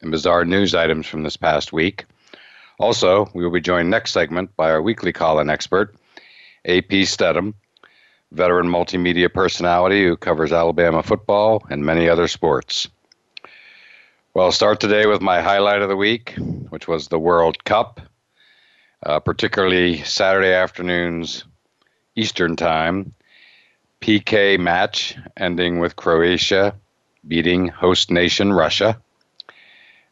and bizarre news items from this past week. Also, we will be joined next segment by our weekly call-in expert, AP Steadham, veteran multimedia personality who covers Alabama football and many other sports. Well, I'll start today with my highlight of the week, which was the World Cup, uh, particularly Saturday afternoons Eastern Time. PK match ending with Croatia beating host nation Russia.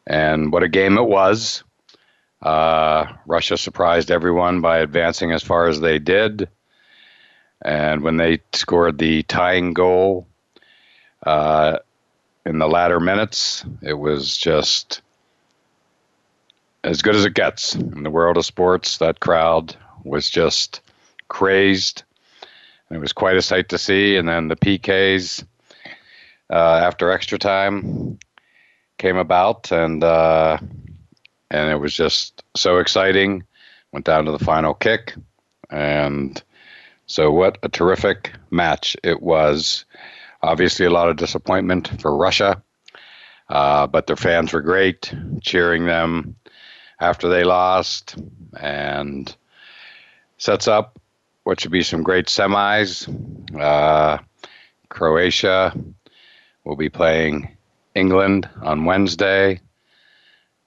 And what a game it was. Uh, Russia surprised everyone by advancing as far as they did. And when they scored the tying goal uh, in the latter minutes, it was just as good as it gets. In the world of sports, that crowd was just crazed. And it was quite a sight to see. And then the PKs uh, after extra time came about, and uh, and it was just so exciting. Went down to the final kick, and so what a terrific match it was. Obviously, a lot of disappointment for Russia, uh, but their fans were great, cheering them after they lost, and sets up what should be some great semis. Uh, Croatia will be playing England on Wednesday,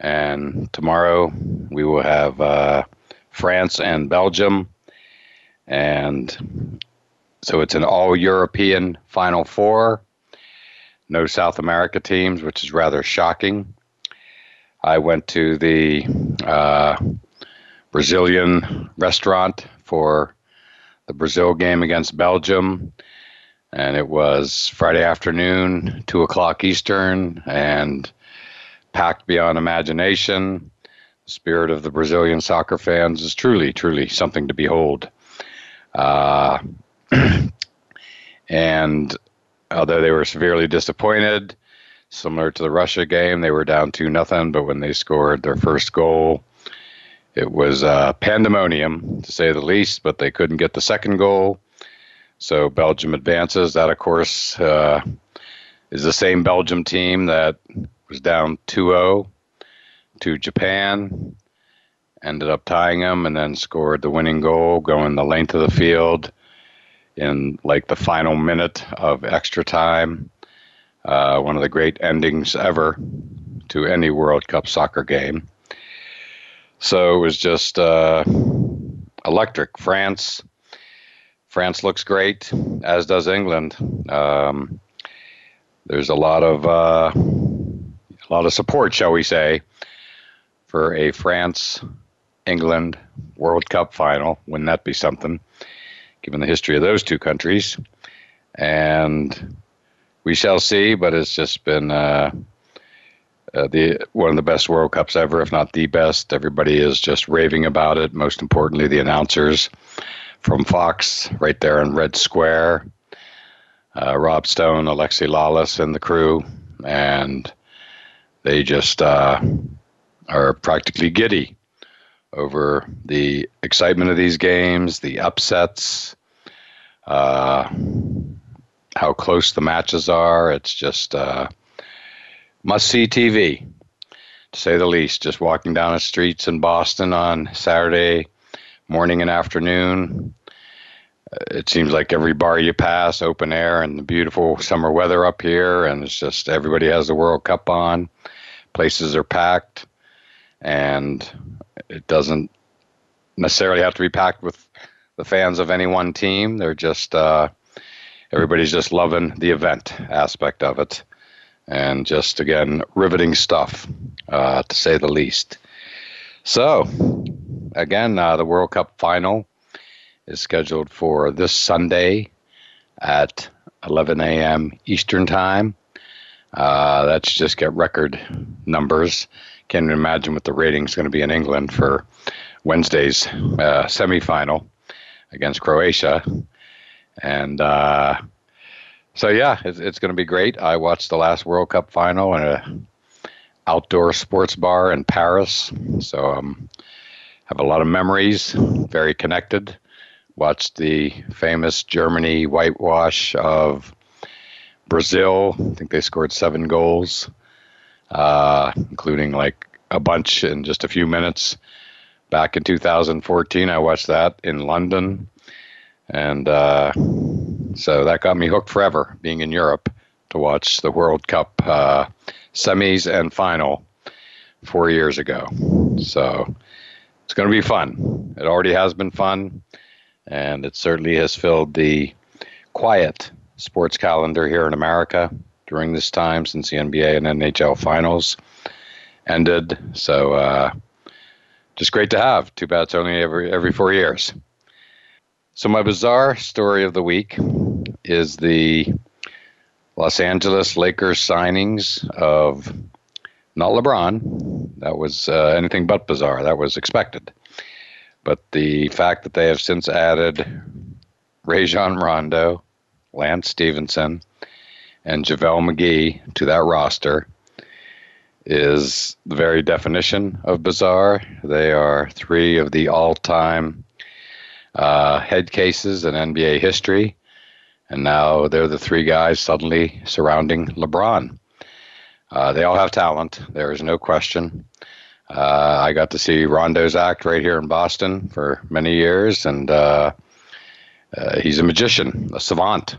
and tomorrow we will have uh, France and Belgium, and so it's an all-European Final Four. No South America teams, which is rather shocking. I went to the uh, Brazilian restaurant for the Brazil game against Belgium and it was Friday afternoon, two o'clock Eastern, and packed beyond imagination. The spirit of the Brazilian soccer fans is truly, truly something to behold. Uh, and although they were severely disappointed, similar to the Russia game, they were down two nothing. But when they scored their first goal, it was uh, pandemonium to say the least. But they couldn't get the second goal so Belgium advances. That, of course, uh, is the same Belgium team that was down 2 0 to Japan, ended up tying them, and then scored the winning goal, going the length of the field in like the final minute of extra time. Uh, one of the great endings ever to any World Cup soccer game. So it was just uh, electric. France France looks great, as does England. Um, there's a lot of uh, a lot of support, shall we say, for a France England World Cup final. Wouldn't that be something, given the history of those two countries? And we shall see, but it's just been uh, uh, the one of the best World Cups ever, if not the best. Everybody is just raving about it. Most importantly, the announcers from Fox right there in Red Square. Uh, Rob Stone, Alexi Lalas, and the crew, and they just uh, are practically giddy over the excitement of these games, the upsets, uh, how close the matches are. It's just uh, must see TV, to say the least. Just walking down the streets in Boston on Saturday morning and afternoon. Uh, it seems like every bar you pass, open air, and the beautiful summer weather up here, and it's just everybody has the World Cup on. Places are packed. and it doesn't necessarily have to be packed with the fans of any one team. They're just uh, everybody's just loving the event aspect of it, and just again riveting stuff uh, to say the least. So, again, uh, the World Cup final is scheduled for this Sunday at 11 a.m. Eastern Time. Uh, that's just get record numbers. Can't imagine what the rating's going to be in England for Wednesday's uh, semifinal against Croatia. And uh, so, yeah, it's, it's going to be great. I watched the last World Cup final in an outdoor sports bar in Paris. So, um, have a lot of memories. Very connected. Watched the famous Germany whitewash of Brazil. I think they scored seven goals, uh, including like a bunch in just a few minutes. Back in 2014, I watched that in London. And uh, so that got me hooked forever, being in Europe to watch the World Cup uh, semis and final four years ago. So it's going to be fun. It already has been fun, and it certainly has filled the quiet sports calendar here in America during this time since the NBA and NHL finals ended. So, uh, just great to have. Too bad it's only every every four years. So my bizarre story of the week is the Los Angeles Lakers signings of not LeBron. That was uh, anything but bizarre. That was expected. But the fact that they have since added Rajon Rondo, Lance Stephenson, and JaVale McGee to that roster is the very definition of bizarre. They are three of the all time uh, head cases in NBA history. And now they're the three guys suddenly surrounding LeBron. Uh, they all have talent. There is no question. Uh, I got to see Rondo's act right here in Boston for many years, and uh, uh, he's a magician, a savant,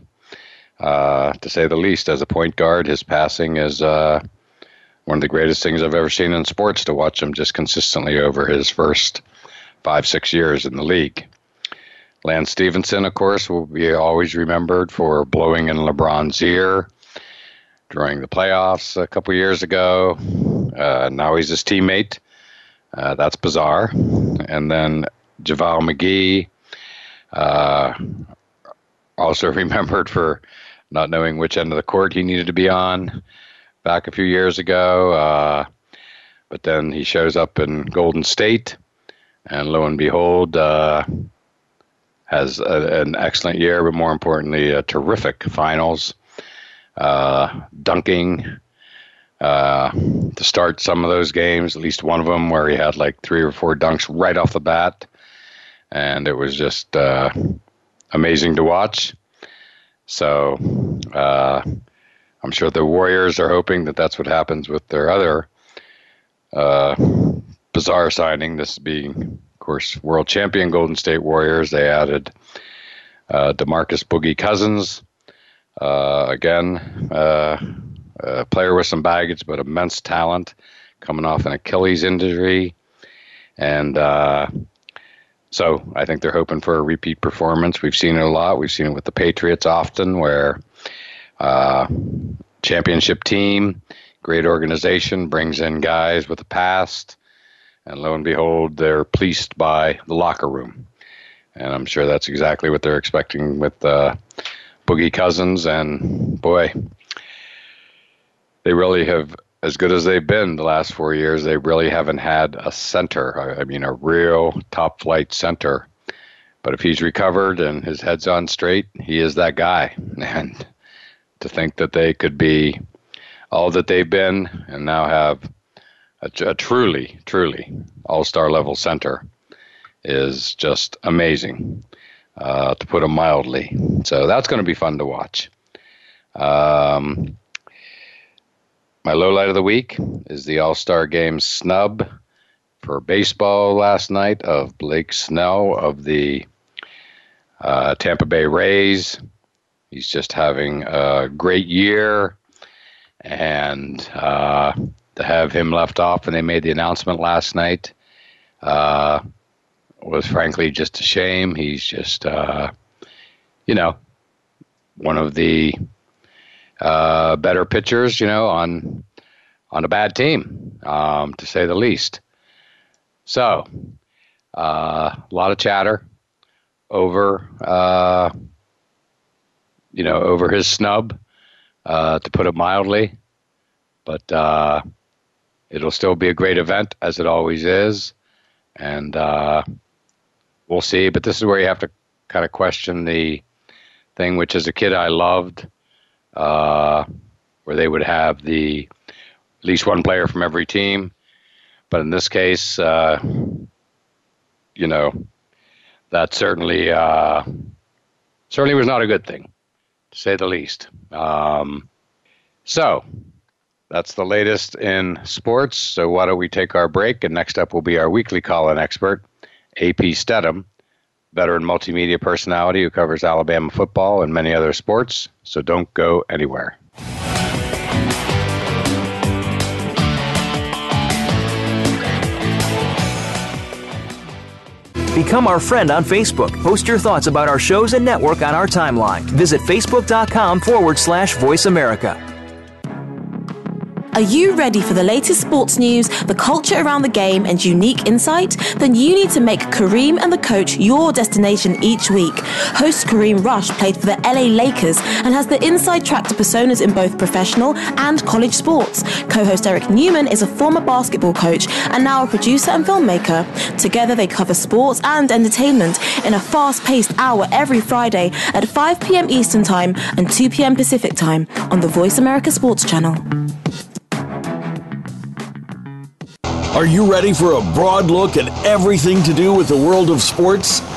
uh, to say the least. As a point guard, his passing is one of the greatest things I've ever seen in sports to watch him just consistently over his first five, six years in the league. Lance Stephenson, of course, will be always remembered for blowing in LeBron's ear during the playoffs a couple years ago. Uh, now he's his teammate. Uh, that's bizarre. And then JaVale McGee, uh, also remembered for not knowing which end of the court he needed to be on back a few years ago. Uh, but then he shows up in Golden State, and lo and behold, uh, has a, an excellent year, but more importantly, a terrific finals. Uh, dunking uh, to start some of those games, at least one of them where he had like three or four dunks right off the bat. And it was just uh, amazing to watch. So uh, I'm sure the Warriors are hoping that that's what happens with their other uh, bizarre signing, this being of course, world champion Golden State Warriors. They added uh, DeMarcus Boogie Cousins. Uh, again, uh, a player with some baggage, but immense talent, coming off an Achilles injury. And uh, so I think they're hoping for a repeat performance. We've seen it a lot. We've seen it with the Patriots often, where uh, championship team, great organization, brings in guys with a past and lo and behold, they're pleased by the locker room. And I'm sure that's exactly what they're expecting with uh, Boogie Cousins. And boy, they really have, as good as they've been the last four years, they really haven't had a center. I mean, a real top flight center. But if he's recovered and his head's on straight, he is that guy. And to think that they could be all that they've been and now have a, a truly, truly all star level center is just amazing, uh, to put it mildly. So that's going to be fun to watch. Um, my low light of the week is the All Star Game snub for baseball last night of Blake Snell of the uh, Tampa Bay Rays. He's just having a great year and uh, to have him left off and they made the announcement last night uh, was frankly just a shame. He's just, uh, you know, one of the uh, better pitchers, you know, on on a bad team, um, to say the least. So, uh, a lot of chatter over, uh, you know, over his snub, uh, to put it mildly. But uh, it'll still be a great event, as it always is, and uh, we'll see. But this is where you have to kind of question the thing, which as a kid I loved, uh, where they would have the at least one player from every team. But in this case, uh, you know, that certainly uh, certainly was not a good thing, to say the least. Um, so that's the latest in sports. So why don't we take our break? And next up will be our weekly call-in expert, AP Steadham, veteran multimedia personality who covers Alabama football and many other sports. So don't go anywhere. Become our friend on Facebook. Post your thoughts about our shows and network on our timeline. Visit facebook.com forward slash voice America. Are you ready for the latest sports news, the culture around the game, and unique insight? Then you need to make Kareem and the coach your destination each week. Host Kareem Rush played for the LA Lakers and has the inside track to personas in both professional and college sports. Co host Eric Newman is a former basketball coach and now a producer and filmmaker. Together, they cover sports and entertainment in a fast paced hour every Friday at 5 p.m. Eastern Time and 2 p.m. Pacific Time on the Voice America Sports Channel. Are you ready for a broad look at everything to do with the world of sports?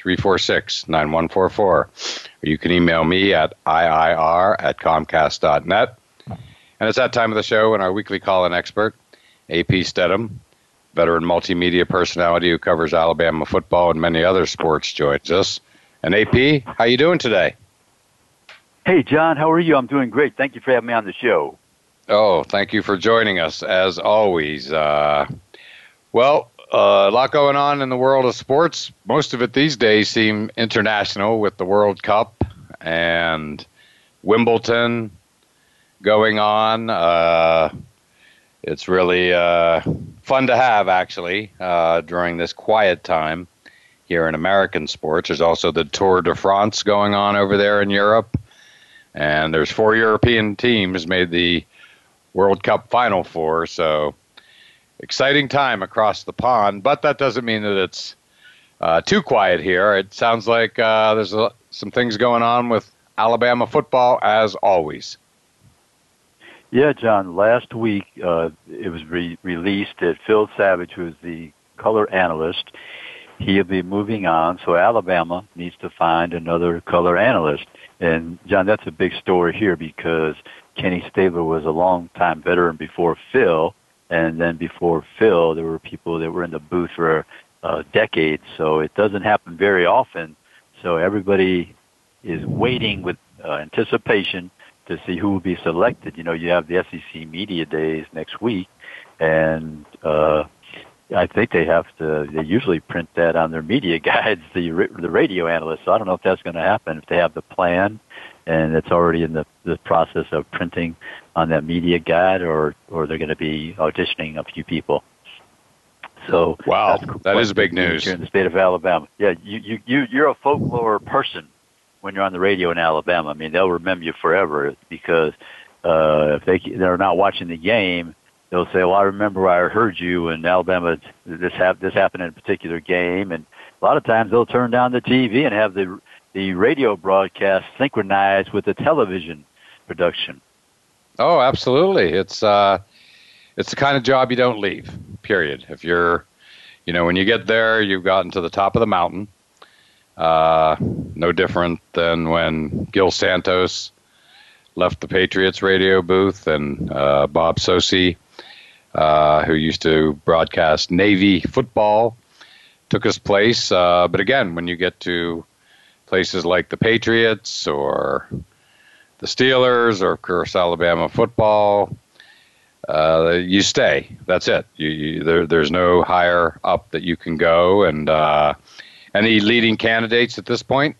346 9144. You can email me at IIR at Comcast.net. And it's that time of the show when our weekly call in expert, AP Steadham, veteran multimedia personality who covers Alabama football and many other sports, joins us. And AP, how are you doing today? Hey, John, how are you? I'm doing great. Thank you for having me on the show. Oh, thank you for joining us, as always. Uh, well, uh, a lot going on in the world of sports. Most of it these days seem international with the World Cup and Wimbledon going on. Uh, it's really uh, fun to have, actually, uh, during this quiet time here in American sports. There's also the Tour de France going on over there in Europe. And there's four European teams made the World Cup Final Four. So exciting time across the pond, but that doesn't mean that it's uh, too quiet here. It sounds like uh, there's a, some things going on with Alabama football, as always. Yeah, John. Last week uh, it was re- released that Phil Savage, who is the color analyst, he'll be moving on. So Alabama needs to find another color analyst. And John, that's a big story here because Kenny Stabler was a long time veteran before Phil, and then before Phil, there were people that were in the booth for uh, decades. So it doesn't happen very often. So everybody is waiting with uh, anticipation to see who will be selected. You know, you have the SEC media days next week, and uh, I think they have to. They usually print that on their media guides, the the radio analysts. So I don't know if that's going to happen. If they have the plan, and it's already in the the process of printing on that media guide, or or they're going to be auditioning a few people. So wow, that is big news here in the state of Alabama. Yeah, you you you you're a folklore person when you're on the radio in Alabama. I mean, they'll remember you forever because uh, if they they're not watching the game, they'll say, "Well, I remember I heard you in Alabama. This hap- this happened in a particular game." And a lot of times they'll turn down the TV and have the the radio broadcast synchronized with the television production. Oh, absolutely. It's uh, it's the kind of job you don't leave. Period. If you're, you know, when you get there, you've gotten to the top of the mountain. Uh, no different than when Gil Santos left the Patriots radio booth and uh, Bob Socci, uh, who used to broadcast Navy football, took his place. Uh, but again, when you get to places like the Patriots or the Steelers or, of course, Alabama football, uh, you stay. That's it. You, you, there, there's no higher up that you can go. And uh, any leading candidates at this point?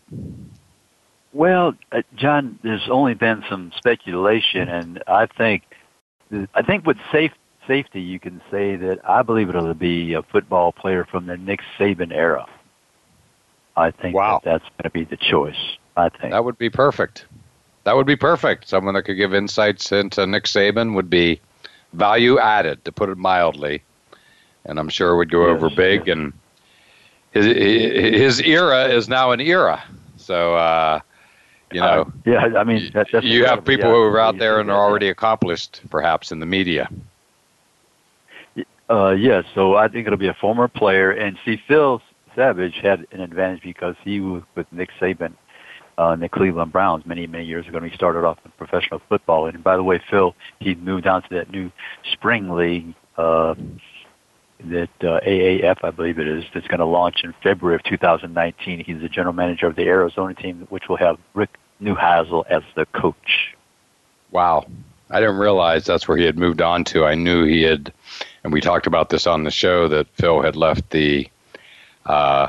Well, uh, John, there's only been some speculation, and I think, I think with safe safety, you can say that I believe it'll be a football player from the Nick Saban era. I think wow. that that's going to be the choice. I think that would be perfect. That would be perfect. Someone that could give insights into Nick Saban would be value added, to put it mildly, and I'm sure would go yes, over big. And his his era is now an era. So uh, you know, uh, yeah, I mean, that, you have people yeah, who are out there and are already accomplished, perhaps in the media. Uh, yes, yeah, so I think it'll be a former player, and see, Phil Savage had an advantage because he was with Nick Saban uh, in the Cleveland Browns many, many years ago. And he started off in professional football. And by the way, Phil, he moved on to that new spring league uh, that uh, AAF, I believe it is, that's going to launch in February of 2019. He's the general manager of the Arizona team, which will have Rick Neuheisel as the coach. Wow. I didn't realize that's where he had moved on to. I knew he had, and we talked about this on the show, that Phil had left the, uh,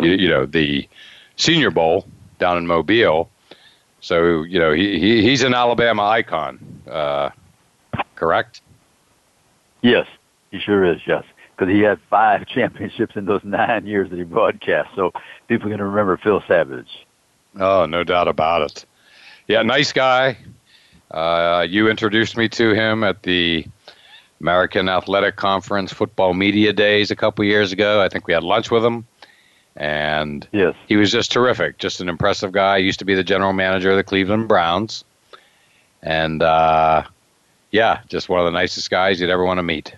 you, you know, the Senior Bowl down in Mobile. So, you know, he, he he's an Alabama icon, uh, correct? Yes. He sure is, yes. Because he had five championships in those nine years that he broadcast. So people are going to remember Phil Savage. Oh, no doubt about it. Yeah, nice guy. Uh, you introduced me to him at the American Athletic Conference Football Media Days a couple years ago. I think we had lunch with him. And yes. he was just terrific, just an impressive guy. He used to be the general manager of the Cleveland Browns. And uh, yeah, just one of the nicest guys you'd ever want to meet.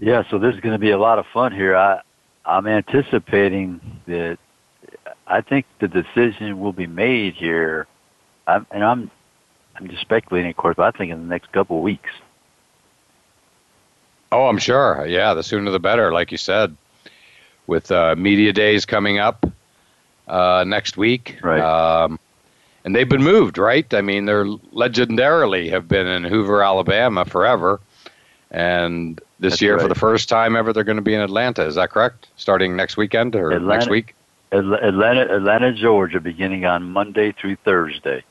Yeah, so this is going to be a lot of fun here. I I'm anticipating that I think the decision will be made here, I'm, and I'm I'm just speculating, of course, but I think in the next couple of weeks. Oh, I'm sure. Yeah, the sooner the better, like you said. With uh, media days coming up uh, next week, right? Um, and they've been moved, right? I mean, they're legendarily have been in Hoover, Alabama, forever, and this That's year right. for the first time ever they're going to be in Atlanta. Is that correct? Starting next weekend or Atlanta, next week? Atlanta, Atlanta, Georgia, beginning on Monday through Thursday.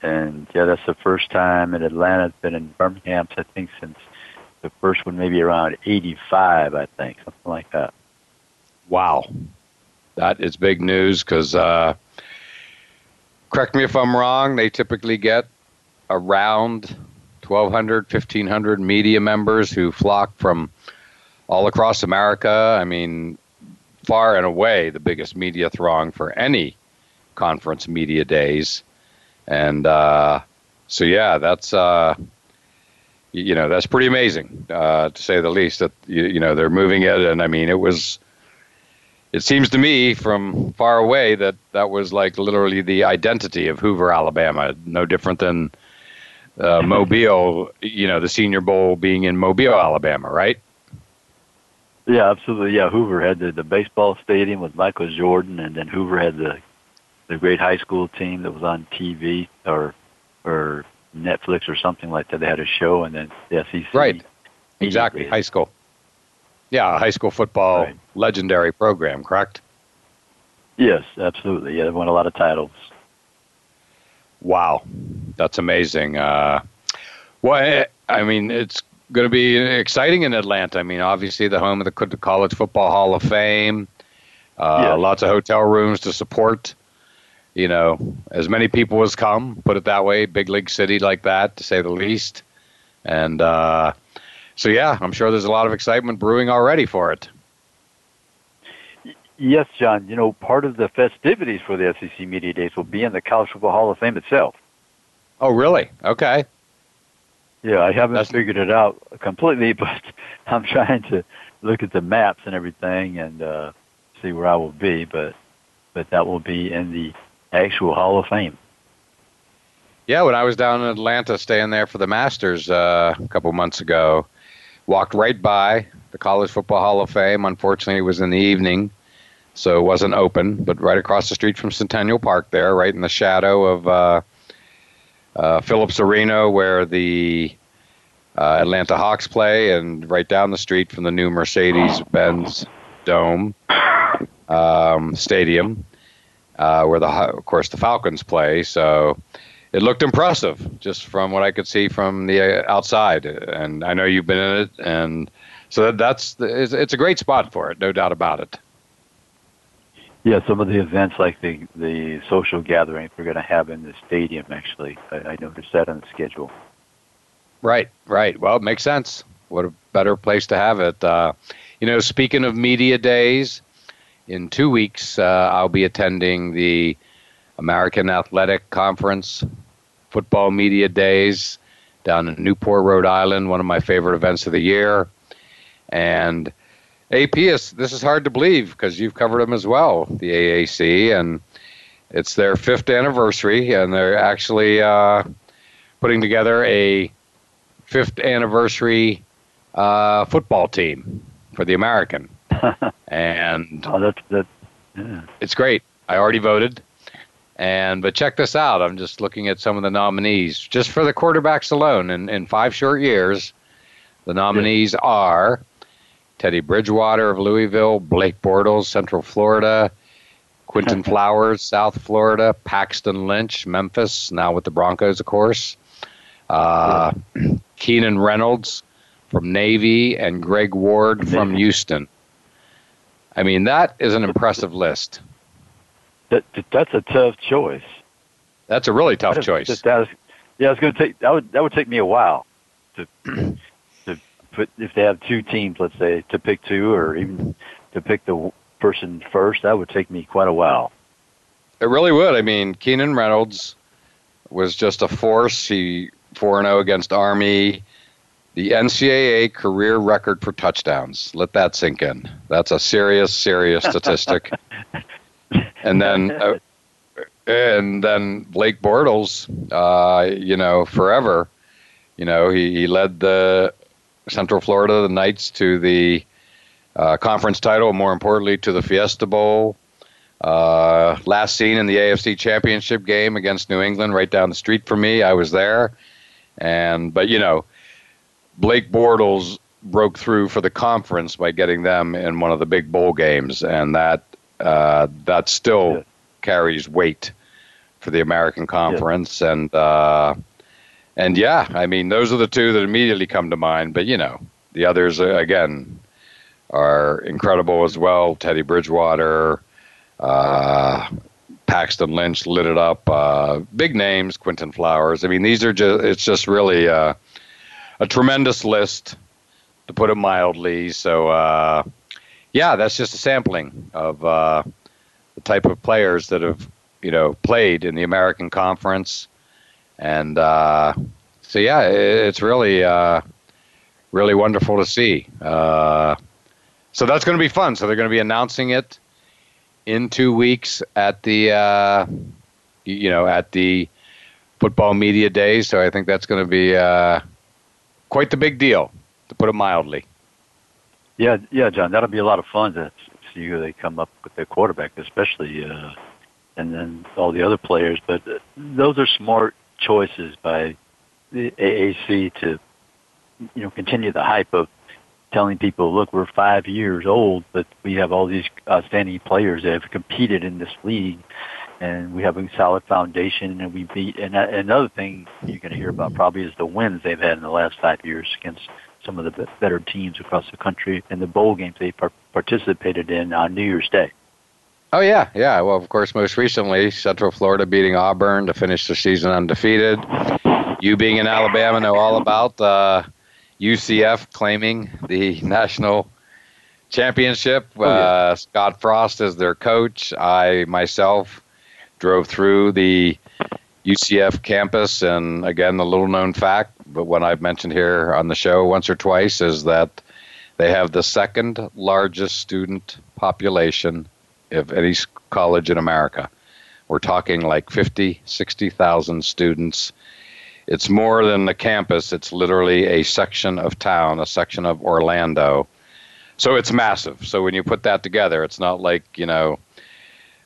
And yeah, that's the first time in Atlanta. It's been in Birmingham, I think, since the first one, maybe around '85, I think, something like that. Wow, that is big news. Because uh, correct me if I'm wrong, they typically get around 1,200, 1,500 media members who flock from all across America. I mean, far and away the biggest media throng for any conference media days. And uh, so, yeah, that's. Uh, you know that's pretty amazing uh, to say the least that you, you know they're moving it and i mean it was it seems to me from far away that that was like literally the identity of hoover alabama no different than uh, Mobile, you know, the Senior Bowl being in Mobile, Alabama, right? Yeah, absolutely. Yeah, Hoover had the, the baseball stadium with Michael Jordan, and then Hoover had the the great high school team that was on TV or or Netflix or something like that. They had a show, and then the SEC. Right. Exactly. High school. Yeah, high school football right. legendary program, correct? Yes, absolutely. Yeah, they won a lot of titles. Wow, that's amazing. Uh, well, I mean, it's going to be exciting in Atlanta. I mean, obviously the home of the College Football Hall of Fame. Uh, yes. Lots of hotel rooms to support. You know, as many people as come. Put it that way. Big league city like that, to say the least. And uh, so, yeah, I'm sure there's a lot of excitement brewing already for it. Yes, John. You know, part of the festivities for the SEC Media Days will be in the College Football Hall of Fame itself. Oh, really? Okay. Yeah, I haven't That's... figured it out completely, but I'm trying to look at the maps and everything and uh, see where I will be. But but that will be in the actual Hall of Fame. Yeah, when I was down in Atlanta staying there for the Masters uh, a couple months ago, walked right by the College Football Hall of Fame. Unfortunately, it was in the evening, so it wasn't open, but right across the street from Centennial Park there, right in the shadow of uh, uh, Phillips Arena, where the uh, Atlanta Hawks play, and right down the street from the new Mercedes-Benz Dome um, Stadium, uh, where the of course the Falcons play. So it looked impressive just from what I could see from the uh, outside. And I know you've been in it, and so that's it's, it's a great spot for it, no doubt about it. Yeah, some of the events like the the social gatherings we're going to have in the stadium. Actually, I, I noticed that on the schedule. Right, right. Well, it makes sense. What a better place to have it. Uh, you know, speaking of media days, in two weeks uh, I'll be attending the American Athletic Conference football media days down in Newport, Rhode Island. One of my favorite events of the year, and AP is this is hard to believe because you've covered them as well, the AAC, and it's their fifth anniversary, and they're actually uh, putting together a fifth anniversary uh, football team for the American, and oh, that's that. Yeah. It's great. I already voted. And but check this out. I'm just looking at some of the nominees just for the quarterbacks alone. In in five short years, the nominees are Teddy Bridgewater of Louisville, Blake Bortles, Central Florida, Quinton Flowers, South Florida, Paxton Lynch, Memphis, now with the Broncos, of course. Uh, Keenan Reynolds from Navy, and Greg Ward from Houston. I mean, that is an impressive list. That, that's a tough choice. That's a really tough choice. That was, yeah, it's going to take that would that would take me a while to to put if they have two teams, let's say, to pick two or even to pick the person first, that would take me quite a while. It really would. I mean, Keenan Reynolds was just a force. He 4 and 0 against Army. The NCAA career record for touchdowns. Let that sink in. That's a serious, serious statistic. And then, uh, and then Blake Bortles, uh, you know, forever. You know, he, he led the Central Florida, the Knights, to the uh, conference title, more importantly, to the Fiesta Bowl. Uh, last seen in the AFC Championship game against New England, right down the street from me. I was there, and but you know, Blake Bortles broke through for the conference by getting them in one of the big bowl games, and that uh, that still yeah. carries weight for the American Conference, yeah. and uh, and yeah, I mean, those are the two that immediately come to mind. But you know, the others uh, again are incredible as well. Teddy Bridgewater, uh, Paxton Lynch lit it up. Uh, big names, Quinton Flowers. I mean, these are just it's just really uh, a tremendous list, to put it mildly. So uh, yeah, that's just a sampling of uh, the type of players that have you know played in the American Conference and uh, so yeah, it's really uh, really wonderful to see. Uh, so that's going to be fun. So they're going to be announcing it in two weeks at the uh, you know at the football media day. So I think that's going to be uh, quite the big deal, to put it mildly. Yeah, yeah, John, that'll be a lot of fun to see who they come up with their quarterback, especially, uh, and then all the other players. But those are smart choices by the AAC to, you know, continue the hype of telling people, look, we're five years old, but we have all these outstanding players that have competed in this league, and we have a solid foundation, and we beat. And another thing you're going to hear about probably is the wins they've had in the last five years against some of the better teams across the country and the bowl games they par- participated in on New Year's Day. Oh yeah, yeah. Well, of course, most recently, Central Florida beating Auburn to finish the season undefeated. You being in Alabama know all about uh, UCF claiming the national championship. Oh, yeah. uh, Scott Frost is their coach. I myself drove through the UCF campus, and again, the little known fact, but one I've mentioned here on the show once or twice, is that they have the second largest student population of any college in America. We're talking like 50, 60,000 students. It's more than the campus, it's literally a section of town, a section of Orlando. So it's massive. So when you put that together, it's not like, you know,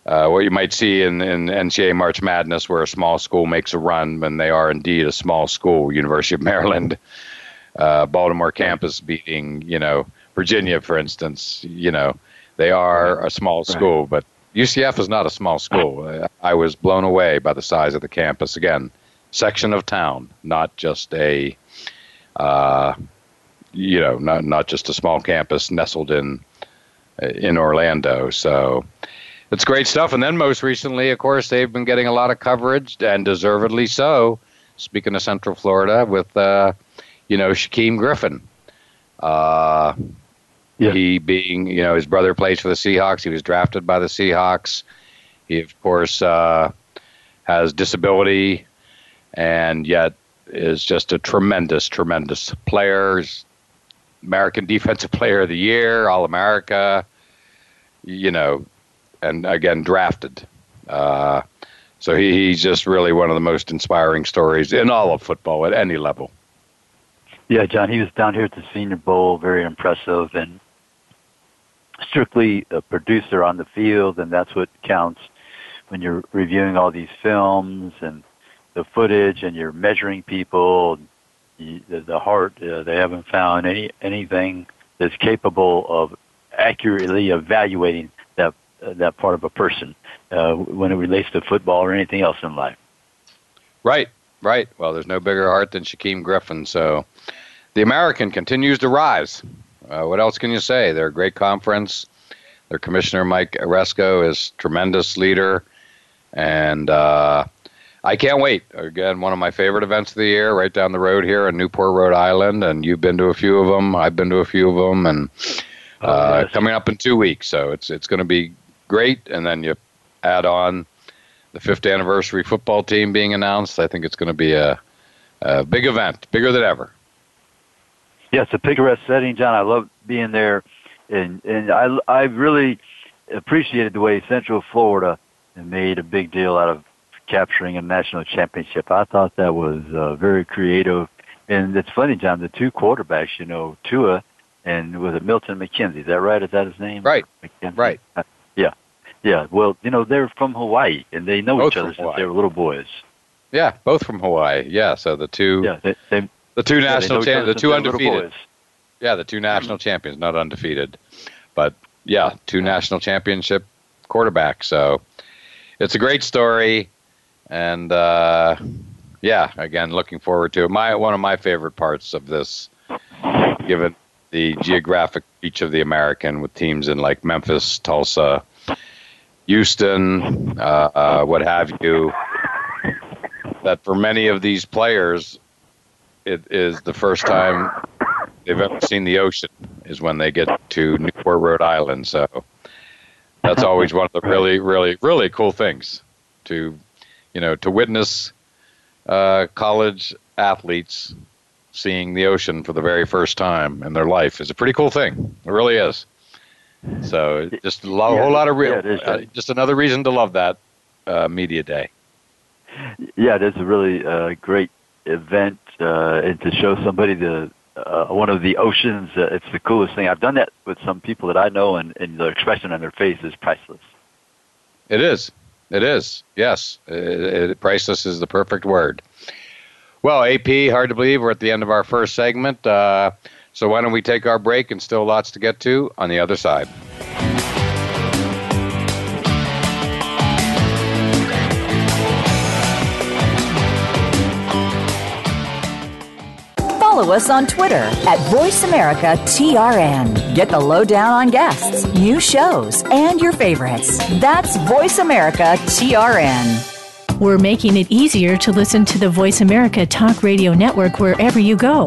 uh, what you might see in, in NCAA March Madness, where a small school makes a run, and they are indeed a small school. University of Maryland, uh, Baltimore campus beating, you know, Virginia, for instance. You know, they are a small school, but UCF is not a small school. I was blown away by the size of the campus. Again, section of town, not just a, uh, you know, not not just a small campus nestled in in Orlando. So it's great stuff. And then most recently, of course, they've been getting a lot of coverage, and deservedly so. Speaking of Central Florida, with uh, you know Shaquem Griffin, uh, yeah. he being you know his brother plays for the Seahawks. He was drafted by the Seahawks. He of course uh, has disability, and yet is just a tremendous, tremendous player. He's American Defensive Player of the Year, All America. You know, and again drafted. Uh, so he, he's just really one of the most inspiring stories in all of football at any level. Yeah, John, he was down here at the Senior Bowl, very impressive, and strictly a producer on the field, and that's what counts when you're reviewing all these films and the footage, and you're measuring people. The, the heart, uh, they haven't found any anything that's capable of accurately evaluating that part of a person uh, when it relates to football or anything else in life. Right, right. Well, there's no bigger heart than Shaquem Griffin. So the American continues to rise. Uh, what else can you say? They're a great conference. Their commissioner, Mike Aresco, is tremendous leader. And uh, I can't wait. Again, one of my favorite events of the year, right down the road here in Newport, Rhode Island. And you've been to a few of them. I've been to a few of them. And oh, uh, yes. coming up in two weeks. So it's, it's going to be great. And then you add on the fifth anniversary football team being announced. I think it's going to be a, a big event, bigger than ever. Yeah, it's a picturesque setting, John. I love being there, and and I I really appreciated the way Central Florida made a big deal out of capturing a national championship. I thought that was uh, very creative, and it's funny, John. The two quarterbacks, you know, Tua and was it Milton McKenzie? Is that right? Is that his name? Right. McKenzie? Right. Yeah, yeah. Well, you know, they're from Hawaii and they know both each other since they were little boys. Yeah, both from Hawaii. Yeah, so the two. Yeah, they, they, the two yeah, national champions, the two undefeated. Yeah, the two national champions, not undefeated, but yeah, two national championship quarterbacks. So it's a great story, and uh, yeah, again, looking forward to it. My one of my favorite parts of this, given the geographic reach of the American with teams in like Memphis, Tulsa, Houston, uh, uh, what have you, that for many of these players, it is the first time they've ever seen the ocean is when they get to Newport, Rhode Island. So that's always one of the really, really, really cool things to, you know, to witness uh, college athletes seeing the ocean for the very first time in their life is a pretty cool thing. It really is. So just a lo- yeah, whole lot of real, yeah, uh, just another reason to love that uh, media day. Yeah, it is a really uh, great event, uh, and to show somebody the uh, one of the oceans, uh, it's the coolest thing. I've done that with some people that I know, and, and the expression on their face is priceless. It is. It is. Yes, it, it, priceless is the perfect word. Well, AP, hard to believe we're at the end of our first segment. Uh, so why don't we take our break and still lots to get to on the other side. follow us on Twitter at VoiceAmericaTRN. Get the lowdown on guests, new shows, and your favorites. That's VoiceAmericaTRN. We're making it easier to listen to the Voice America Talk Radio Network wherever you go.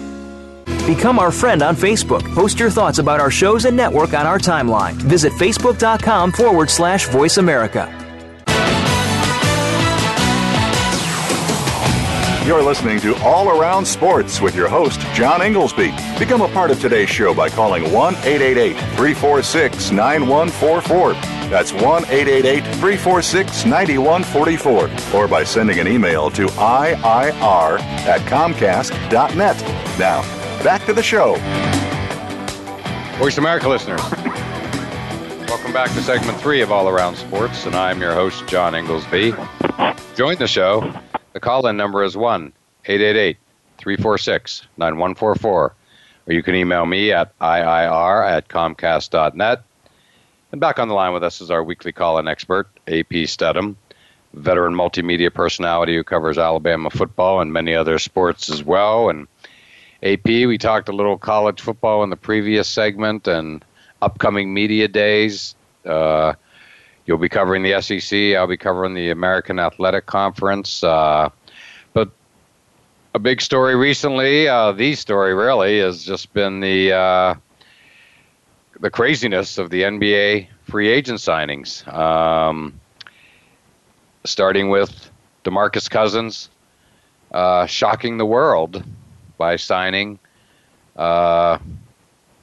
Become our friend on Facebook. Post your thoughts about our shows and network on our timeline. Visit facebook.com forward slash voice America. You're listening to All Around Sports with your host, John Inglesby. Become a part of today's show by calling 1 888 346 9144. That's 1 888 346 9144. Or by sending an email to IIR at Comcast.net. Now, back to the show. Voice America listeners, welcome back to segment three of All Around Sports, and I'm your host, John Inglesby. Join the show. The call in number is 1 888 346 9144, or you can email me at IIR at Comcast.net. And back on the line with us is our weekly call in expert, AP Steadham, veteran multimedia personality who covers Alabama football and many other sports as well. And AP, we talked a little college football in the previous segment and upcoming media days. Uh, you'll be covering the SEC. I'll be covering the American Athletic Conference. Uh, but a big story recently, uh, the story really, has just been the uh, the craziness of the NBA free agent signings. Um, starting with DeMarcus Cousins, uh, shocking the world by signing uh,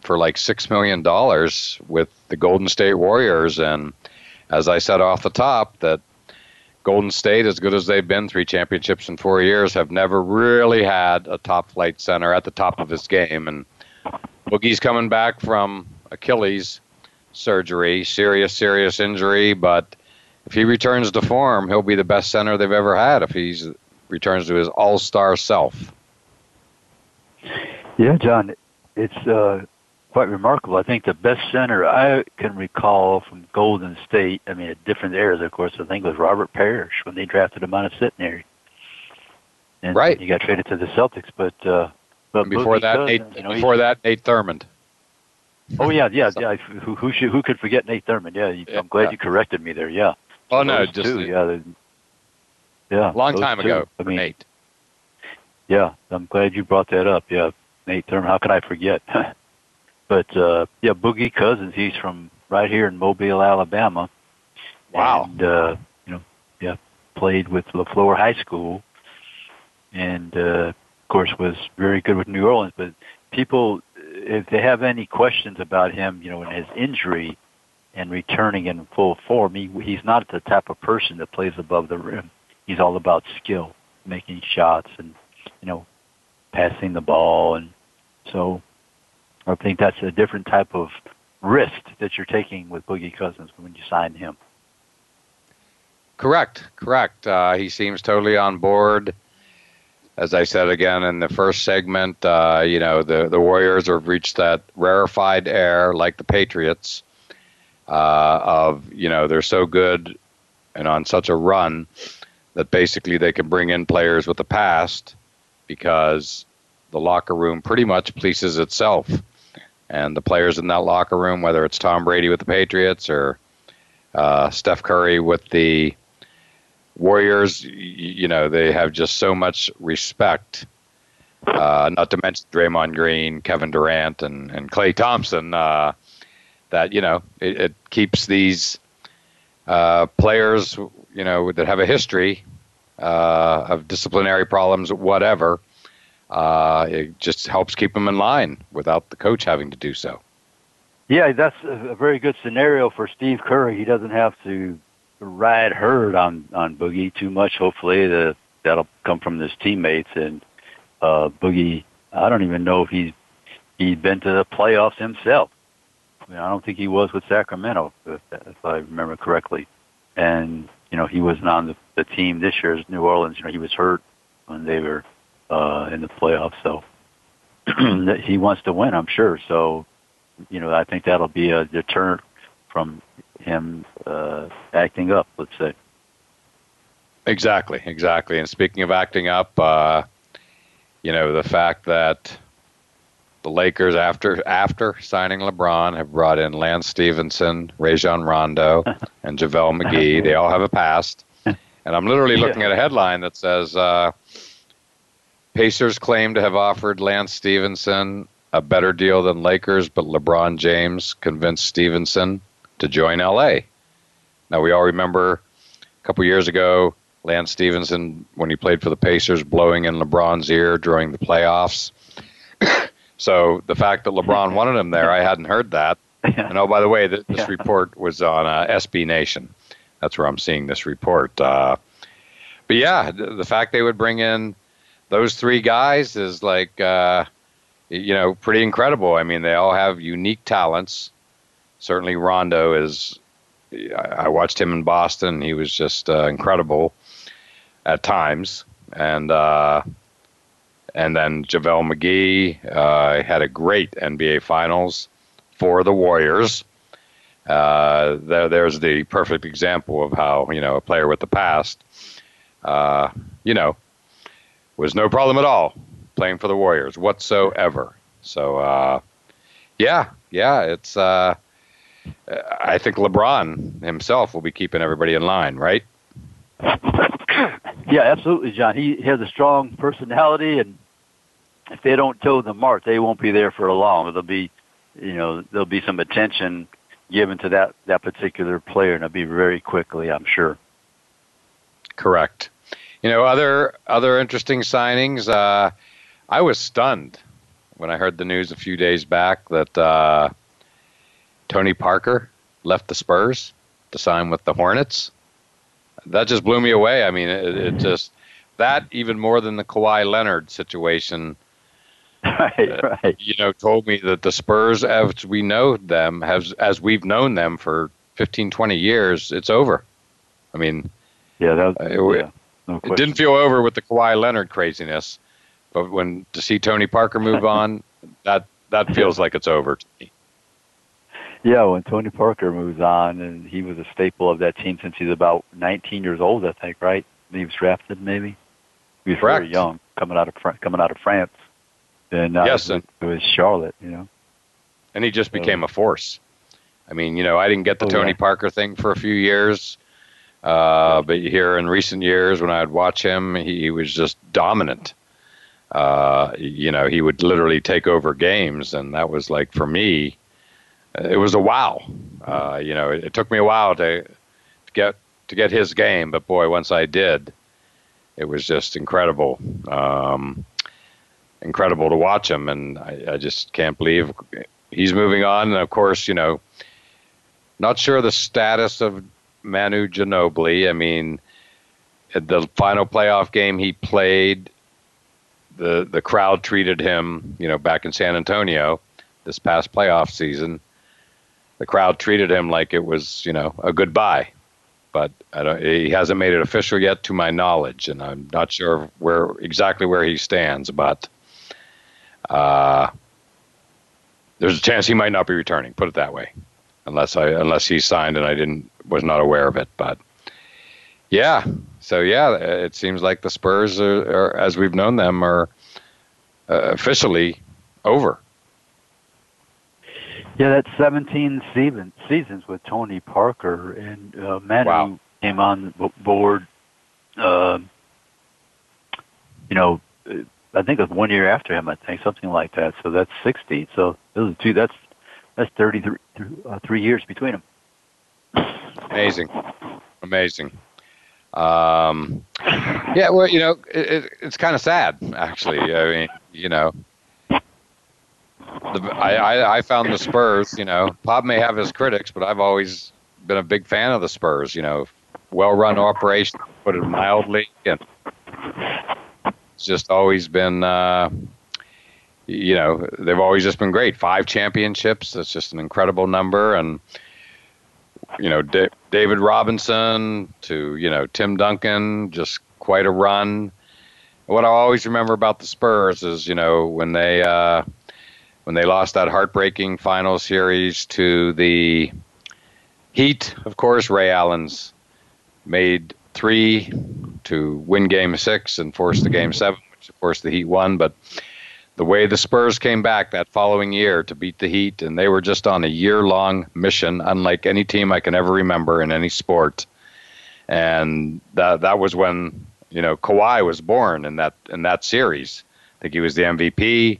for like six million dollars with the Golden State Warriors. And as I said off the top, that Golden State, as good as they've been, three championships in four years, have never really had a top flight center at the top of his game. And Boogie's coming back from Achilles surgery, serious, serious injury, but if he returns to form, he'll be the best center they've ever had if he returns to his all-star self. Yeah, John, it's uh, quite remarkable. I think the best center I can recall from Golden State, I mean, at different eras, of course, I think was Robert Parish when they drafted him out of Centenary. And right. he got traded to the Celtics, but uh, but and before that, Nate, you know, before that, Nate Thurmond. Oh yeah, yeah, yeah. Who who should, who could forget Nate Thurmond? Yeah, you, I'm glad Yeah. you corrected me there. Yeah. Oh no, Those just two, yeah, they- yeah. long time two. ago I mean, Nate. Yeah, I'm glad you brought that up. Yeah, Nate Thurmond. How could I forget? but uh, yeah, Boogie Cousins. He's from right here in Mobile, Alabama. Wow. And uh, you know, yeah, played with LeFlore High School, and uh, of course was very good with New Orleans. But people, if they have any questions about him, you know, in his injury and returning in full form, he, he's not the type of person that plays above the rim. He's all about skill, making shots, and you know, passing the ball, and so I think that's a different type of risk that you're taking with Boogie Cousins when you sign him. Correct, correct. Uh, he seems totally on board. As I said again in the first segment, uh, you know the the Warriors have reached that rarefied air, like the Patriots, uh, of you know they're so good and on such a run that basically they can bring in players with the past because the locker room pretty much polices itself. And the players in that locker room, whether it's Tom Brady with the Patriots or uh, Steph Curry with the Warriors, you know, they have just so much respect. Uh, not to mention Draymond Green, Kevin Durant, and, and Klay Thompson, uh, that, you know, it, it keeps these uh, players, you know, that have a history uh, of disciplinary problems, whatever, uh, it just helps keep them in line without the coach having to do so. Yeah, that's a very good scenario for Steve Curry. He doesn't have to ride herd on on Boogie too much. Hopefully, the, that'll come from his teammates and uh, Boogie. I don't even know if he's he's been to the playoffs himself. I, mean, I don't think he was with Sacramento, if, if I remember correctly. And you know, he wasn't on the, the team this year's New Orleans. You know, he was hurt when they were uh, in the playoffs. So he wants to win, I'm sure. So, you know, I think that'll be a deterrent from him uh, acting up. Let's say. Exactly, exactly. And speaking of acting up, uh, you know, the fact that the Lakers, after after signing LeBron, have brought in Lance Stephenson, Rajon Rondo, and JaVale McGee. They all have a past. And I'm literally looking at a headline that says uh, Pacers claim to have offered Lance Stephenson a better deal than Lakers, but LeBron James convinced Stephenson to join LA. Now, we all remember a couple years ago, Lance Stephenson, when he played for the Pacers, blowing in LeBron's ear during the playoffs. So the fact that LeBron wanted him there, I hadn't heard that. And oh, by the way, this yeah. report was on uh, SB Nation. That's where I'm seeing this report. Uh, but yeah, the fact they would bring in those three guys is like uh, you know pretty incredible. I mean, they all have unique talents. Certainly, Rondo is. I watched him in Boston. He was just uh, incredible at times, and uh, and then JaVale McGee uh, had a great NBA Finals for the Warriors. Uh, there, there's the perfect example of how you know a player with the past, uh, you know, was no problem at all playing for the Warriors whatsoever. So, uh, yeah, yeah, it's. Uh, I think LeBron himself will be keeping everybody in line, right? Yeah, absolutely, John. He has a strong personality, and if they don't toe the mark, they won't be there for a long. There'll be, you know, there'll be some attention given to that that particular player, and it'll be very quickly, I'm sure. Correct. You know, other other interesting signings. Uh, I was stunned when I heard the news a few days back that uh, Tony Parker left the Spurs to sign with the Hornets. That just blew me away. I mean, it, it just that even more than the Kawhi Leonard situation. Right, uh, right. You know, told me that the Spurs, as we know them, have as we've known them for 15, 20 years, it's over. I mean, yeah, that, uh, yeah. No it didn't feel over with the Kawhi Leonard craziness, but when to see Tony Parker move on, that that feels like it's over to me. Yeah, when Tony Parker moves on, and he was a staple of that team since he's about 19 years old, I think, right? He was drafted, maybe. He was Correct. very young, coming out of coming out of France. And uh, yes, and it was Charlotte, you know. And he just became a force. I mean, you know, I didn't get the oh, Tony yeah. Parker thing for a few years. Uh, but here in recent years, when I would watch him, he, he was just dominant. Uh, you know, he would literally take over games, and that was like for me, it was a wow. Uh, you know, it, it, took me a while to, to get to get his game, but boy, once I did, it was just incredible. Um, incredible to watch him, and I, I just can't believe he's moving on. And of course, you know, not sure the status of Manu Ginobili. I mean, the final playoff game he played, the the crowd treated him, you know, back in San Antonio this past playoff season. The crowd treated him like it was, you know, a goodbye. But he hasn't made it official yet, to my knowledge, and I'm not sure where exactly where he stands. But uh, there's a chance he might not be returning. Put it that way, unless I unless he signed and I didn't was not aware of it. But yeah, so yeah, it seems like the Spurs are, are as we've known them, are uh, officially over. Yeah, that's 17 season, seasons with Tony Parker and uh, Manu wow. came on board. Uh, you know, I think it was one year after him. I think something like that. So that's 60. So those two. That's that's 33 uh, three years between them. Amazing, amazing. Um, yeah, well, you know, it, it's kind of sad, actually. I mean, you know, the, I, I, I found the Spurs. You know, Pop may have his critics, but I've always been a big fan of the Spurs. You know, well-run operation, put it mildly, and it's just always been. Uh, you know, they've always just been great. Five championships. That's just an incredible number, and you know, D- David Robinson to, you know, Tim Duncan, just quite a run. What I always remember about the Spurs is, you know, when they uh, when they lost that heartbreaking final series to the Heat, of course, Ray Allen's made three to win game six and force the game seven, which of course the Heat won, but the way the Spurs came back that following year to beat the Heat, and they were just on a year long mission, unlike any team I can ever remember in any sport. And that that was when you know Kawhi was born in that in that series. I think he was the MVP,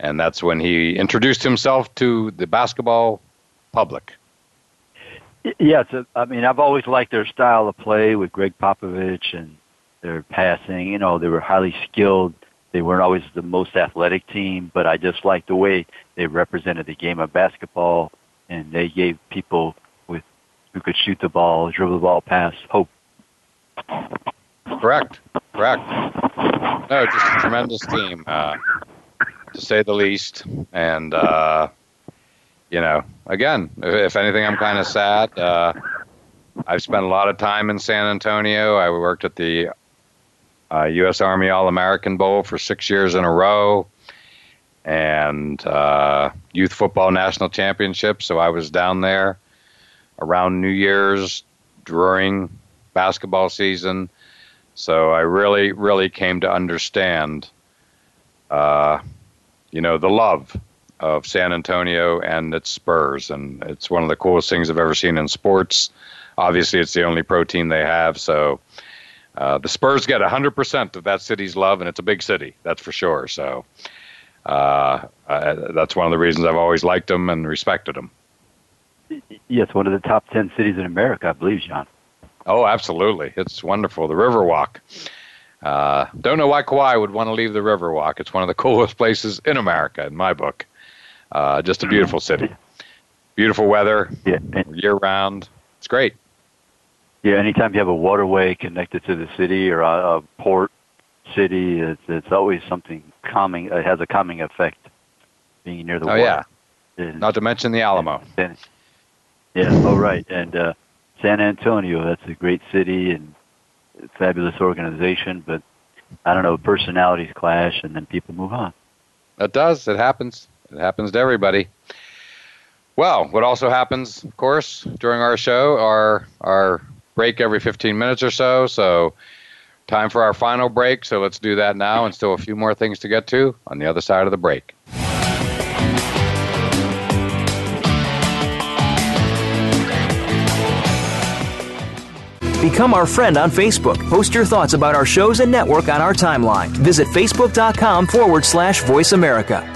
and that's when he introduced himself to the basketball public. Yeah, a, I mean, I've always liked their style of play with Gregg Popovich and their passing. You know, they were highly skilled they weren't always the most athletic team, but I just liked the way they represented the game of basketball, and they gave people with who could shoot the ball, dribble the ball, pass hope. Correct. Correct. No, just a tremendous team, uh, to say the least. And uh, you know, again, if anything, I'm kind of sad. Uh, I've spent a lot of time in San Antonio. I worked at the uh, U.S. Army All American Bowl for six years in a row, and uh, Youth Football National Championship. So I was down there around New Year's during basketball season. So I really, really came to understand, uh, you know, the love of San Antonio and its Spurs, and it's one of the coolest things I've ever seen in sports. Obviously, it's the only pro team they have, so uh, the Spurs get 100% of that city's love, and it's a big city, that's for sure. So uh, that's one of the reasons I've always liked them and respected them. Yes, one of the top 10 cities in America, I believe, John. Oh, absolutely. It's wonderful. The Riverwalk. Uh, don't know why Kawhi would want to leave the Riverwalk. It's one of the coolest places in America, in my book. Uh, just a beautiful city. Beautiful weather, yeah. year round. It's great. Yeah, anytime you have a waterway connected to the city or a, a port city, it's, it's always something calming. It has a calming effect being near the oh, water. yeah. And, Not to mention the Alamo. And, yeah. Oh, right. And uh, San Antonio, that's a great city and fabulous organization, but I don't know, personalities clash and then people move on. It does. It happens. It happens to everybody. Well, what also happens, of course, during our show are our break every 15 minutes or so. So, time for our final break. So, let's do that now and still a few more things to get to on the other side of the break. Become our friend on Facebook. Post your thoughts about our shows and network on our timeline. Visit facebook.com forward slash voice America.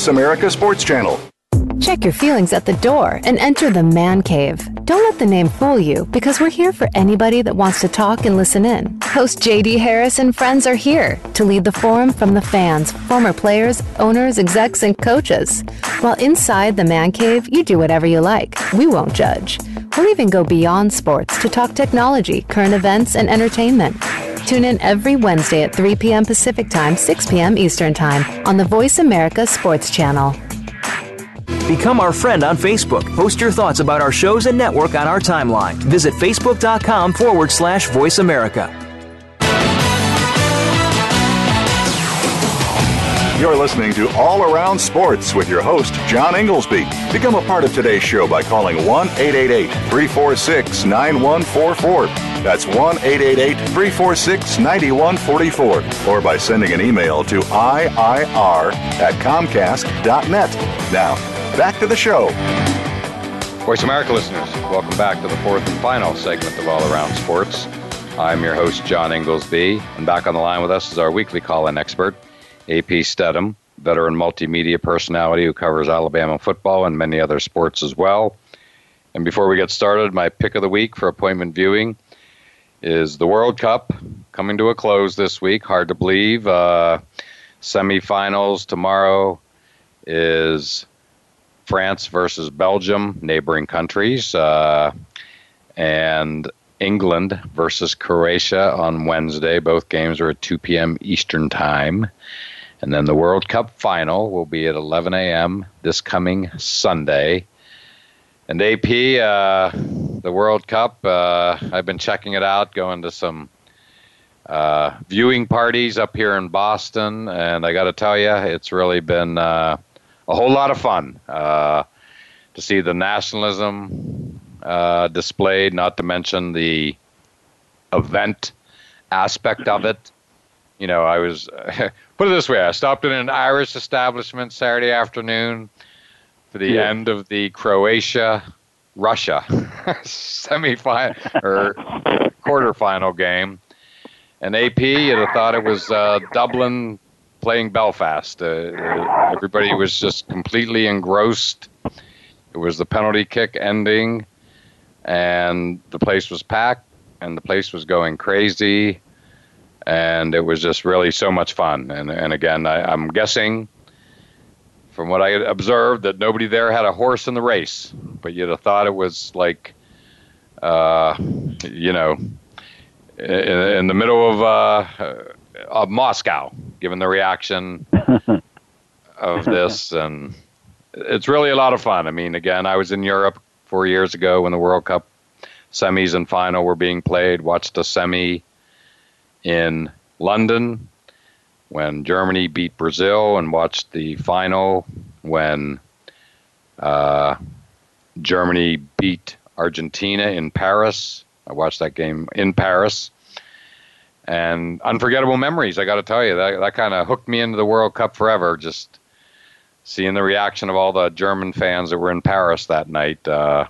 America Sports Channel. Check your feelings at the door and enter the man cave. Don't let the name fool you because we're here for anybody that wants to talk and listen in. Host JD Harris and friends are here to lead the forum from the fans, former players, owners, execs, and coaches. While inside the man cave, you do whatever you like. We won't judge. We'll even go beyond sports to talk technology, current events, and entertainment. Tune in every Wednesday at 3 p.m. Pacific Time, 6 p.m. Eastern Time on the Voice America Sports Channel. Become our friend on Facebook. Post your thoughts about our shows and network on our timeline. Visit facebook.com forward slash voice America. You're listening to All Around Sports with your host, John Inglesby. Become a part of today's show by calling 1 888 346 9144. That's 1 888 346 9144. Or by sending an email to IIR at Comcast.net. Now, back to the show. Voice America listeners, welcome back to the fourth and final segment of All Around Sports. I'm your host, John Inglesby, and back on the line with us is our weekly call in expert, AP Steadham, veteran multimedia personality who covers Alabama football and many other sports as well. And before we get started, my pick of the week for appointment viewing is the World Cup coming to a close this week. Hard to believe. Uh, semifinals tomorrow is France versus Belgium, neighboring countries, uh, and England versus Croatia on Wednesday. Both games are at 2 p.m. Eastern Time. And then the World Cup final will be at 11 a.m. this coming Sunday. And AP, uh, the World Cup, uh, I've been checking it out, going to some uh, viewing parties up here in Boston, and I got to tell you, it's really been uh, a whole lot of fun uh, to see the nationalism uh, displayed, not to mention the event aspect of it. You know, I was put it this way: I stopped in an Irish establishment Saturday afternoon for the yeah. end of the Croatia Russia semi-final or quarterfinal game, and AP you'd have thought it was uh, Dublin playing Belfast. Uh, everybody was just completely engrossed. It was the penalty kick ending, and the place was packed, and the place was going crazy and it was just really so much fun. And and again, I, I'm guessing from what I observed that nobody there had a horse in the race, but you'd have thought it was like, uh, you know, in, in the middle of uh, of Moscow, given the reaction of this, and it's really a lot of fun. I mean, again, I was in Europe four years ago when the World Cup semis and final were being played. Watched a semi in London when Germany beat Brazil and watched the final when uh, Germany beat Argentina in Paris. I watched that game in Paris. And unforgettable memories, I got to tell you. That, that kind of hooked me into the World Cup forever, just seeing the reaction of all the German fans that were in Paris that night. Uh,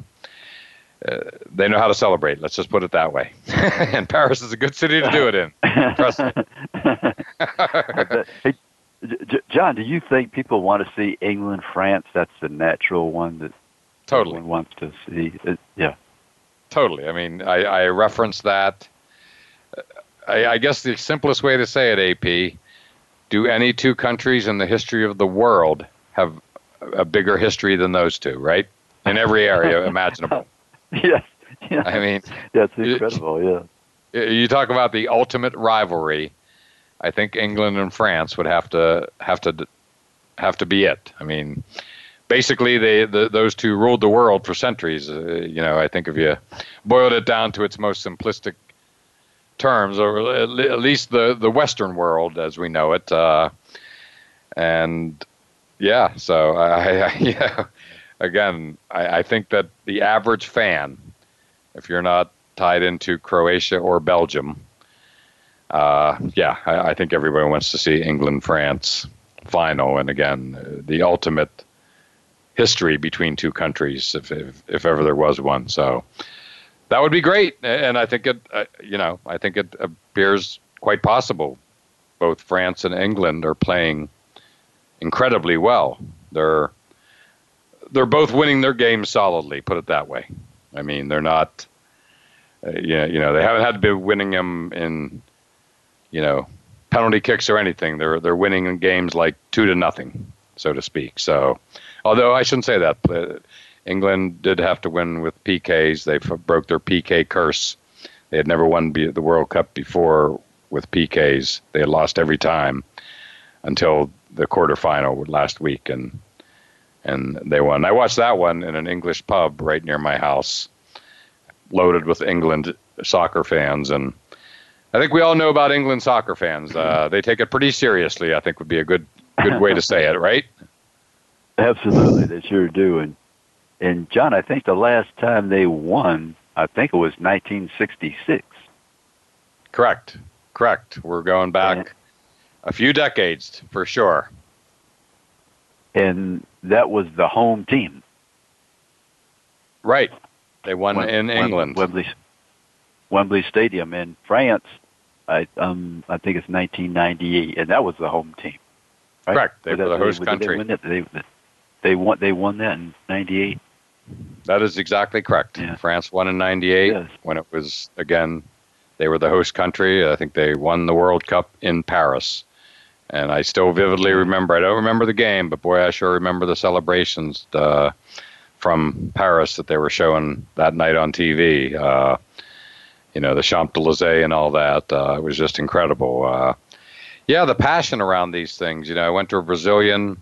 uh, they know how to celebrate. Let's just put it that way. and Paris is a good city to do it in. Trust me. hey, John, do you think people want to see England, France? That's the natural one that totally everyone wants to see. It, yeah, totally. I mean, I, I reference that. I, I guess the simplest way to say it, AP, do any two countries in the history of the world have a bigger history than those two? Right in every area imaginable. yes. Yeah. I mean, that's incredible. Yeah. You talk about the ultimate rivalry. I think England and France would have to have to have to be it. I mean, basically, they the, those two ruled the world for centuries. Uh, you know, I think if you boiled it down to its most simplistic terms, or at least the the Western world as we know it, uh, and Yeah. So I, I yeah. Again, I, I think that the average fan, if you're not tied into Croatia or Belgium, uh, yeah, I, I, think everybody wants to see England France final, and again, the ultimate history between two countries, if, if, if ever there was one. So that would be great, and I think it, uh, you know, I think it appears quite possible. Both France and England are playing incredibly well. They're they're both winning their games solidly. Put it that way. I mean, they're not. Uh, you know, you know, they haven't had to be winning them in, you know, penalty kicks or anything. They're they're winning in games like two to nothing, so to speak. So, although I shouldn't say that, England did have to win with PKs. They broke their PK curse. They had never won the World Cup before with PKs. They had lost every time until the quarterfinal last week, and and they won. I watched that one in an English pub right near my house, loaded with England soccer fans, and I think we all know about England soccer fans. Uh, they take it pretty seriously. I think would be a good good way to say it, right? Absolutely, they sure do. And and John, I think the last time they won, I think it was 1966. Correct, correct. We're going back and, a few decades for sure. And that was the home team. Right. They won Wem- in England. Wembley, Wembley Stadium in France. I um I think it's 1998, and that was the home team. Right? Correct. They were the host country. They, they, they won. They won that in '98. That is exactly correct. Yeah. France won in '98 yes. when it was again. They were the host country. I think they won the World Cup in Paris. And I still vividly remember. I don't remember the game, but boy, I sure remember the celebrations uh, from Paris that they were showing that night on TV. Uh, you know, the Champs Elysees and all that. Uh, it was just incredible. Uh, yeah, the passion around these things. You know, I went to a Brazilian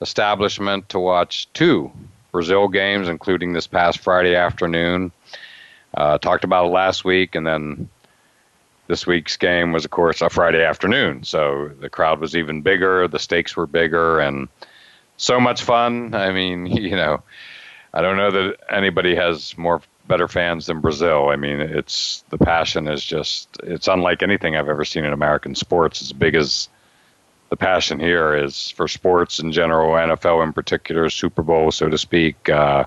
establishment to watch two Brazil games, including this past Friday afternoon. Uh, talked about it last week, and then this week's game was, of course, a Friday afternoon. So the crowd was even bigger, the stakes were bigger, and so much fun. I mean, you know, I don't know that anybody has more better fans than Brazil. I mean, it's the passion is just it's unlike anything I've ever seen in American sports. As big as the passion here is for sports in general, NFL in particular, Super Bowl, so to speak. Uh,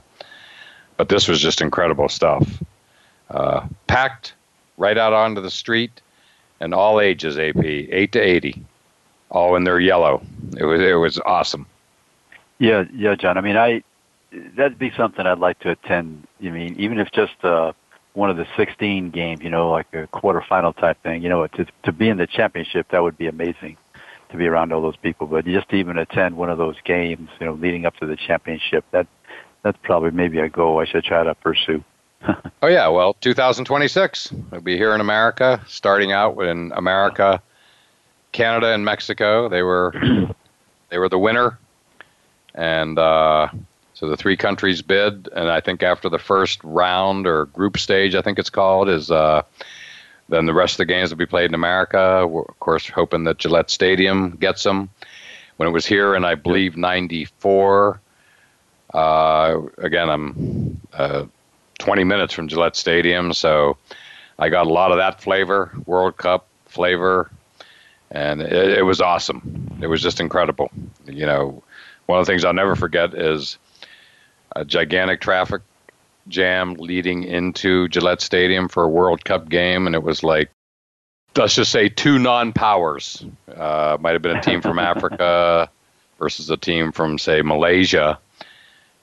but this was just incredible stuff. Uh, packed right out onto the street, and all ages, AP, eight to eighty, all in their yellow. It was it was awesome. Yeah, yeah, John. I mean, I that'd be something I'd like to attend. I mean, even if just uh, one of the 16 games, you know, like a quarterfinal type thing. You know, to to be in the championship, that would be amazing to be around all those people. But just to even attend one of those games, you know, leading up to the championship, that that's probably maybe a goal I should try to pursue. oh yeah, well, 2026 we'll be here in America, starting out in America, Canada, and Mexico. They were they were the winner, and uh, so the three countries bid. And I think after the first round or group stage, I think it's called, is uh, then the rest of the games will be played in America. We're, of course, hoping that Gillette Stadium gets them. When it was here in, I believe, 94, uh, again, I'm uh, 20 minutes from Gillette Stadium, so I got a lot of that flavor, World Cup flavor, and it, it was awesome. It was just incredible. You know, one of the things I'll never forget is a gigantic traffic jam leading into Gillette Stadium for a World Cup game, and it was like, let's just say two non-powers. Uh, might have been a team from Africa versus a team from, say, Malaysia.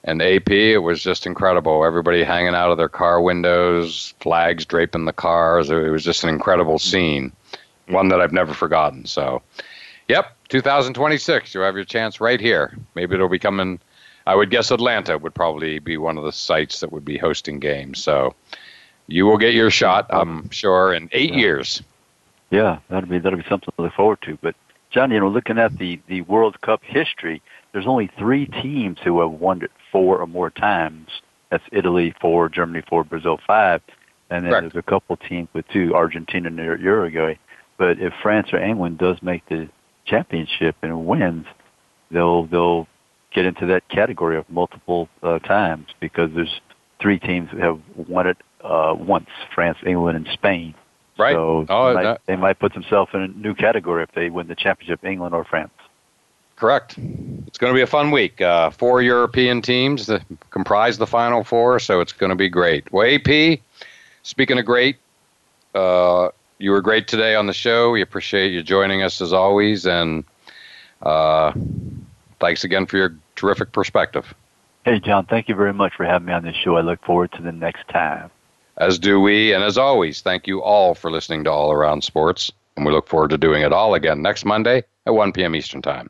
And AP, it was just incredible. Everybody hanging out of their car windows, flags draping the cars. It was just an incredible scene, one that I've never forgotten. So, yep, 2026, you have your chance right here. Maybe it'll be coming I would guess Atlanta would probably be one of the sites that would be hosting games. So you will get your shot, I'm sure, in eight yeah. years. Yeah, that'll be that'll be something to look forward to. But John, you know, looking at the the World Cup history, there's only three teams who have won it four or more times. That's Italy four, Germany four, Brazil five, and then Correct. there's a couple teams with two, Argentina and Uruguay. But if France or England does make the championship and wins, they'll they'll get into that category of multiple uh, times because there's three teams that have won it uh, once: France, England, and Spain. Right. So oh, they, might, that, they might put themselves in a new category if they win the championship, England or France. Correct. It's going to be a fun week. Uh, four European teams that comprise the Final Four, so it's going to be great. Well, AP, speaking of great, uh, you were great today on the show. We appreciate you joining us as always, and uh, thanks again for your terrific perspective. Hey, John, thank you very much for having me on this show. I look forward to the next time. As do we, and as always, thank you all for listening to All Around Sports, and we look forward to doing it all again next Monday at 1 p.m. Eastern Time.